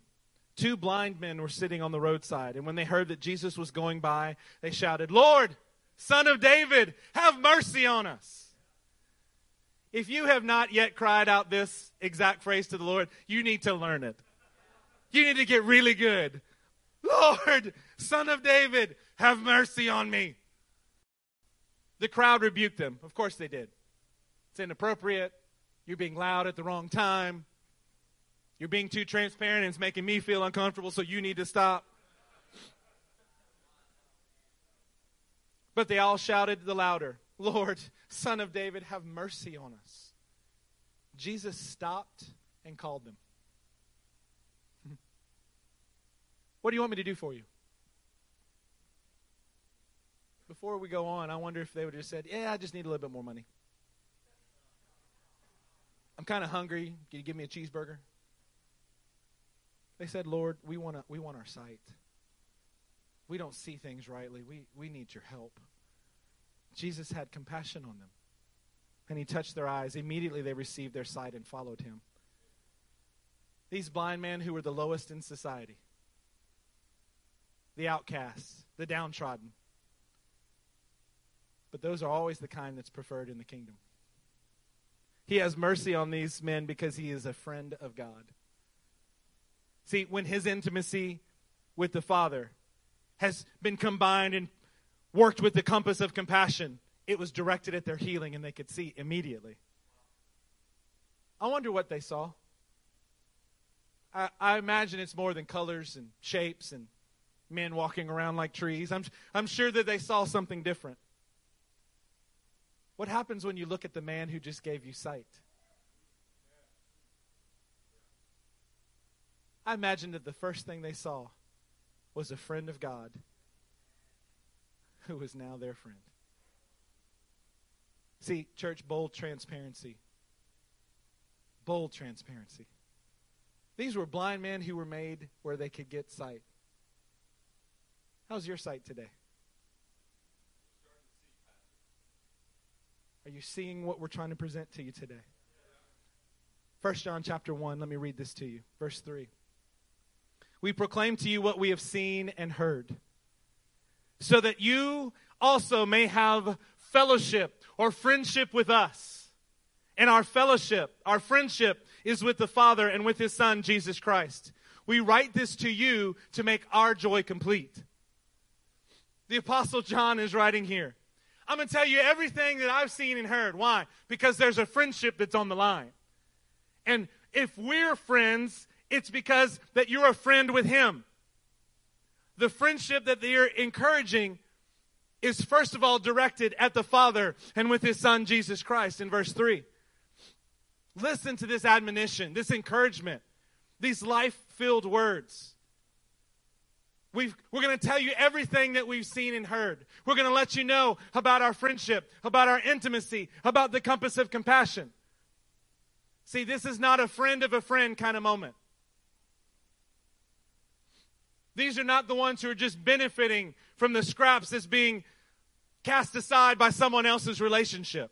Two blind men were sitting on the roadside, and when they heard that Jesus was going by, they shouted, Lord, Son of David, have mercy on us. If you have not yet cried out this exact phrase to the Lord, you need to learn it. You need to get really good. Lord, Son of David, have mercy on me. The crowd rebuked them. Of course they did. It's inappropriate. You're being loud at the wrong time. You're being too transparent and it's making me feel uncomfortable, so you need to stop. But they all shouted the louder, Lord, Son of David, have mercy on us. Jesus stopped and called them. what do you want me to do for you? Before we go on, I wonder if they would have said, Yeah, I just need a little bit more money. I'm kind of hungry. Can you give me a cheeseburger? They said, Lord, we wanna, we want our sight. We don't see things rightly. We, we need your help. Jesus had compassion on them. And he touched their eyes. Immediately they received their sight and followed him. These blind men who were the lowest in society, the outcasts, the downtrodden, but those are always the kind that's preferred in the kingdom. He has mercy on these men because he is a friend of God. See, when his intimacy with the Father has been combined and worked with the compass of compassion, it was directed at their healing and they could see immediately. I wonder what they saw. I, I, imagine it's more than colors and shapes and men walking around like trees. I'm, I'm sure that they saw something different. What happens when you look at the man who just gave you sight? I imagine that the first thing they saw was a friend of God who was now their friend. See, church, bold transparency. Bold transparency. These were blind men who were made where they could get sight. How's your sight today? Are you seeing what we're trying to present to you today? First John chapter 1, let me read this to you. Verse 3. We proclaim to you what we have seen and heard, so that you also may have fellowship or friendship with us. And our fellowship, our friendship is with the Father and with His Son, Jesus Christ. We write this to you to make our joy complete. The Apostle John is writing here. I'm going to tell you everything that I've seen and heard. Why? Because there's a friendship that's on the line. And if we're friends, it's because that you're a friend with Him. The friendship that they're encouraging is first of all directed at the Father and with His Son, Jesus Christ, in verse 3. Listen to this admonition, this encouragement, these life filled words. We are going to tell you everything that we've seen and heard. We're going to let you know about our friendship, about our intimacy, about the compass of compassion. See, this is not a friend of a friend kind of moment. These are not the ones who are just benefiting from the scraps that's being cast aside by someone else's relationship.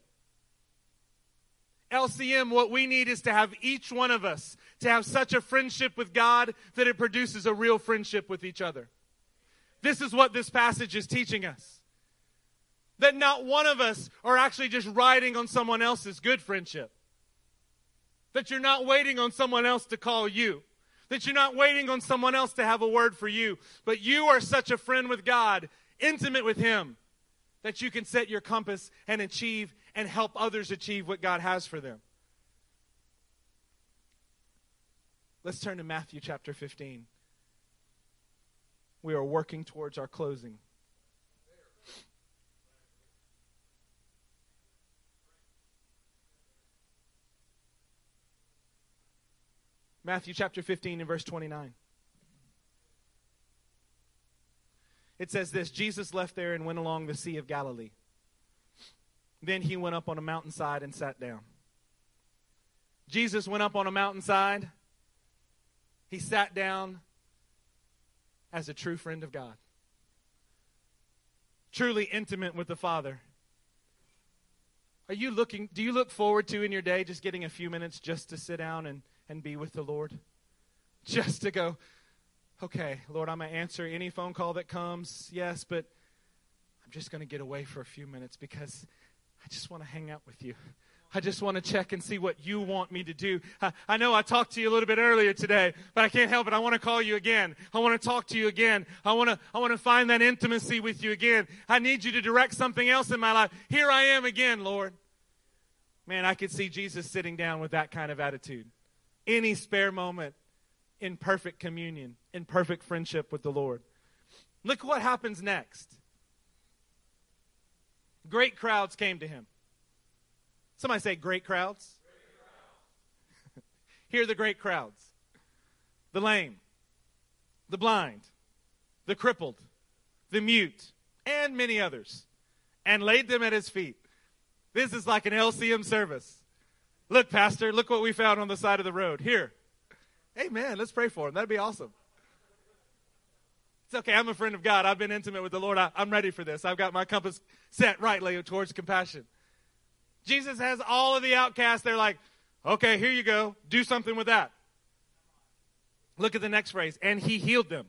LCM, what we need is to have each one of us to have such a friendship with God that it produces a real friendship with each other. This is what this passage is teaching us. That not one of us are actually just riding on someone else's good friendship. That you're not waiting on someone else to call you. That you're not waiting on someone else to have a word for you. But you are such a friend with God, intimate with Him, that you can set your compass and achieve and help others achieve what God has for them. Let's turn to Matthew chapter 15. We are working towards our closing. Matthew chapter 15 and verse 29. It says this Jesus left there and went along the Sea of Galilee. Then he went up on a mountainside and sat down. Jesus went up on a mountainside. He sat down as a true friend of God, truly intimate with the Father. Are you looking, do you look forward to in your day just getting a few minutes just to sit down and, and be with the Lord? Just to go, okay, Lord, I'm going to answer any phone call that comes, yes, but I'm just going to get away for a few minutes because I just want to hang out with you. I just want to check and see what you want me to do. I, I, know I talked to you a little bit earlier today, but I can't help it. I want to call you again. I want to talk to you again. I want to, I want to find that intimacy with you again. I need you to direct something else in my life. Here I am again, Lord. Man, I could see Jesus sitting down with that kind of attitude. Any spare moment in perfect communion, in perfect friendship with the Lord. Look what happens next. Great crowds came to him. Somebody say, great crowds. Great crowds. Here are the great crowds the lame, the blind, the crippled, the mute, and many others, and laid them at his feet. This is like an LCM service. Look, Pastor, look what we found on the side of the road. Here. Amen. Let's pray for him. That'd be awesome. It's okay. I'm a friend of God. I've been intimate with the Lord. I, am ready for this. I've got my compass set rightly towards compassion. Jesus has all of the outcasts. They're like, okay, here you go. Do something with that. Look at the next phrase. And he healed them.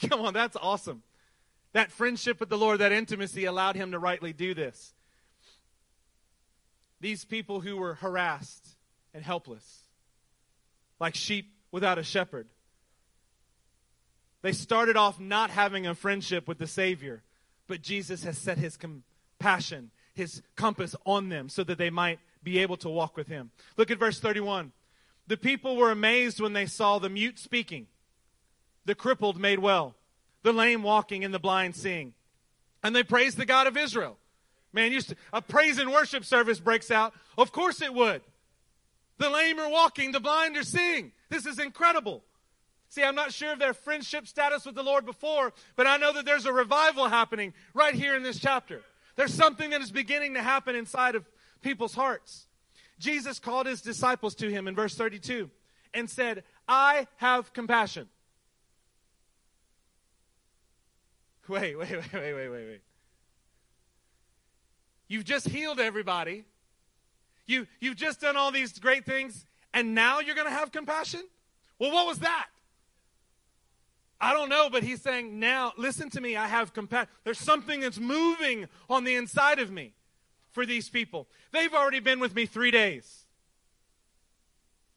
Come on, that's awesome. That friendship with the Lord, that intimacy allowed him to rightly do this. These people who were harassed and helpless, like sheep without a shepherd, they started off not having a friendship with the Savior, but Jesus has set his compassion, his compass on them so that they might be able to walk with him. Look at verse 31. The people were amazed when they saw the mute speaking, the crippled made well, the lame walking, and the blind seeing. And they praised the God of Israel. Man, to, a praise and worship service breaks out. Of course it would. The lame are walking, the blind are seeing. This is incredible. See, I'm not sure of their friendship status with the Lord before, but I know that there's a revival happening right here in this chapter. There's something that is beginning to happen inside of people's hearts. Jesus called his disciples to him in verse 32 and said, I have compassion. Wait, wait, wait, wait, wait, wait, wait. You've just healed everybody. You, you've just done all these great things, and now you're going to have compassion? Well, what was that? I don't know, but he's saying, now, listen to me, I have compassion. There's something that's moving on the inside of me. for these people. They've already been with me three days.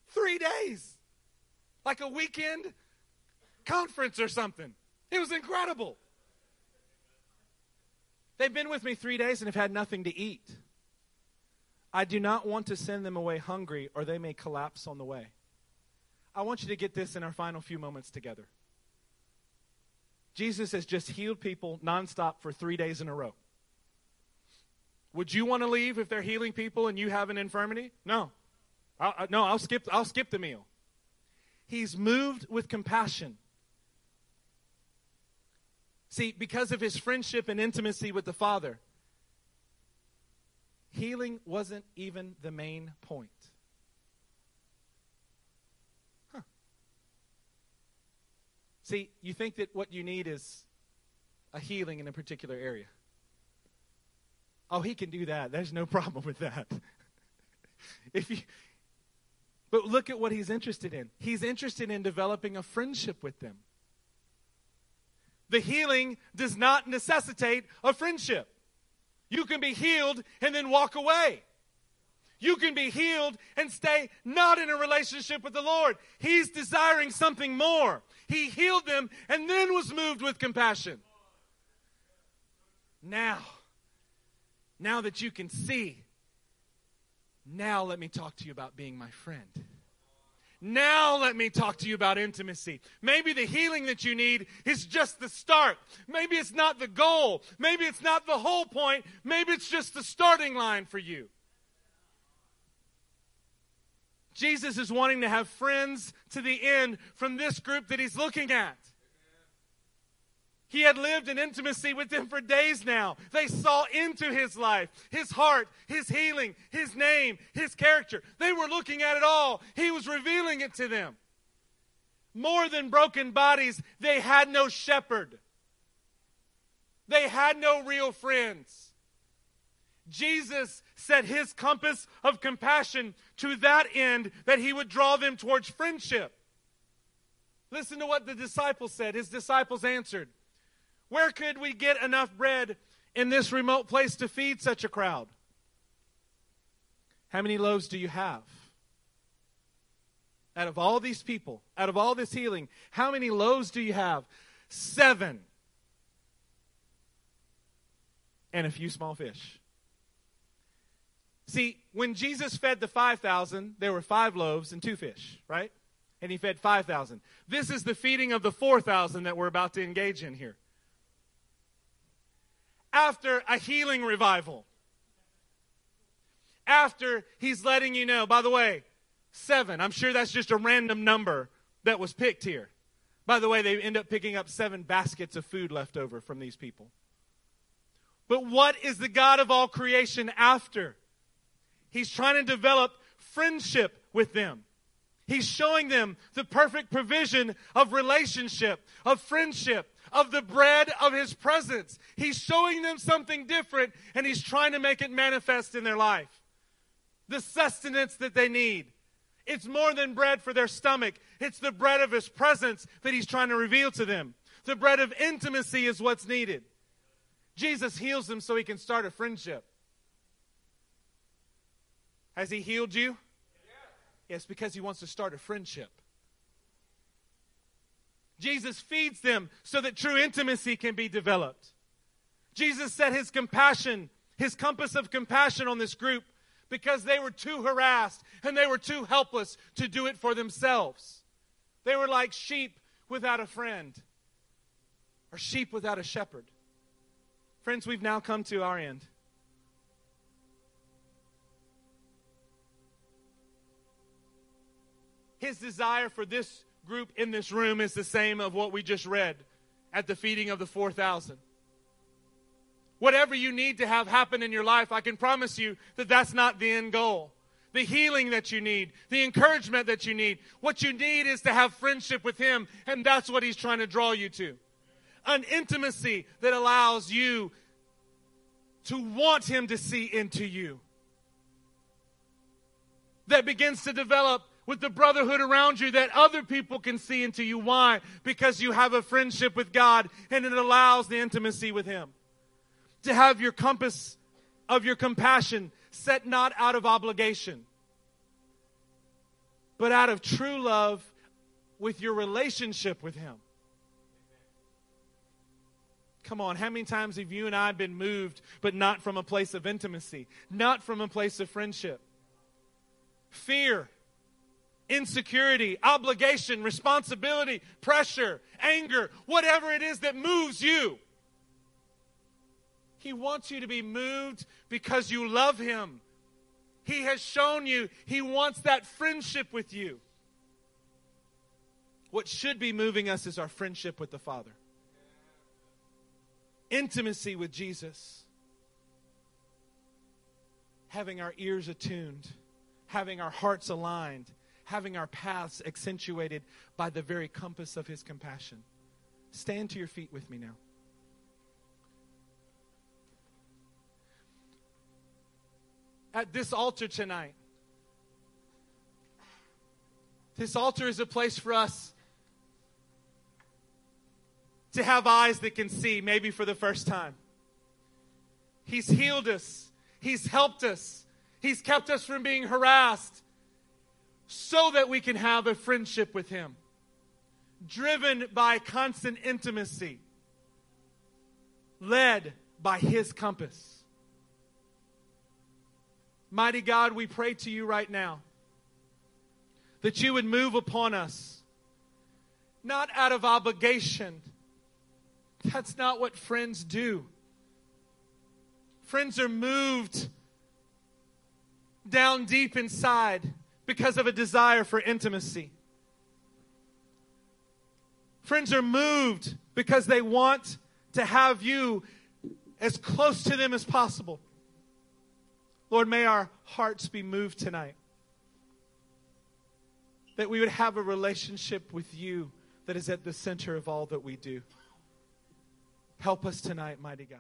Three days. Like a weekend conference or something. It was incredible. They've been with me three days and have had nothing to eat. I do not want to send them away hungry or they may collapse on the way. I want you to get this in our final few moments together. Jesus has just healed people nonstop for three days in a row. Would you want to leave if they're healing people and you have an infirmity? No. I'll, no, I'll skip, I'll skip the meal. He's moved with compassion. See, because of his friendship and intimacy with the Father, healing wasn't even the main point. See, you think that what you need is a healing in a particular area. Oh, he can do that. There's no problem with that. if you But look at what he's interested in. He's interested in developing a friendship with them. The healing does not necessitate a friendship. You can be healed and then walk away. You can be healed and stay not in a relationship with the Lord. He's desiring something more. He healed them and then was moved with compassion. Now, now that you can see, now let me talk to you about being my friend. Now let me talk to you about intimacy. Maybe the healing that you need is just the start. Maybe it's not the goal. Maybe it's not the whole point. Maybe it's just the starting line for you. Jesus is wanting to have friends to the end from this group that he's looking at. He had lived in intimacy with them for days now. They saw into his life, his heart, his healing, his name, his character. They were looking at it all. He was revealing it to them. More than broken bodies, they had no shepherd. They had no real friends. Jesus set his compass of compassion to that end that he would draw them towards friendship. Listen to what the disciples said. His disciples answered, where could we get enough bread in this remote place to feed such a crowd? How many loaves do you have? Out of all these people, out of all this healing, how many loaves do you have? Seven. And a few small fish. See, when Jesus fed the 5,000, there were five loaves and two fish, right? And he fed 5,000. This is the feeding of the 4,000 that we're about to engage in here after a healing revival. After he's letting you know, by the way, seven, I'm sure that's just a random number that was picked here. By the way, they end up picking up seven baskets of food left over from these people. But what is the God of all creation after? He's trying to develop friendship with them. He's showing them the perfect provision of relationship, of friendship, of the bread of his presence. He's showing them something different and he's trying to make it manifest in their life. The sustenance that they need. It's more than bread for their stomach, it's the bread of his presence that he's trying to reveal to them. The bread of intimacy is what's needed. Jesus heals them so he can start a friendship. Has he healed you? Yes, because he wants to start a friendship. Jesus feeds them so that true intimacy can be developed. Jesus set his compassion, his compass of compassion on this group because they were too harassed and they were too helpless to do it for themselves. They were like sheep without a friend or sheep without a shepherd. Friends, we've now come to our end. His desire for this group in this room is the same of what we just read at the feeding of the 4,000. Whatever you need to have happen in your life, I can promise you that that's not the end goal. The healing that you need, the encouragement that you need. What you need is to have friendship with Him, and that's what He's trying to draw you to. An intimacy that allows you to want Him to see into you. That begins to develop with the brotherhood around you that other people can see into you. Why? Because you have a friendship with God and it allows the intimacy with Him. To have your compass of your compassion set not out of obligation, but out of true love with your relationship with Him. Come on, how many times have you and I been moved, but not from a place of intimacy, not from a place of friendship? Fear, insecurity, obligation, responsibility, pressure, anger, whatever it is that moves you. He wants you to be moved because you love Him. He has shown you He wants that friendship with you. What should be moving us is our friendship with the Father intimacy with Jesus, having our ears attuned, having our hearts aligned, having our paths accentuated by the very compass of His compassion. Stand to your feet with me now. At this altar tonight, this altar is a place for us to have eyes that can see, maybe for the first time. He's healed us, He's helped us, He's kept us from being harassed so that we can have a friendship with Him, driven by constant intimacy, led by His compass. Mighty God, we pray to you right now that you would move upon us, not out of obligation that's not what friends do. Friends are moved down deep inside because of a desire for intimacy. Friends are moved because they want to have you as close to them as possible. Lord, may our hearts be moved tonight. That we would have a relationship with you that is at the center of all that we do. Help us tonight, mighty God.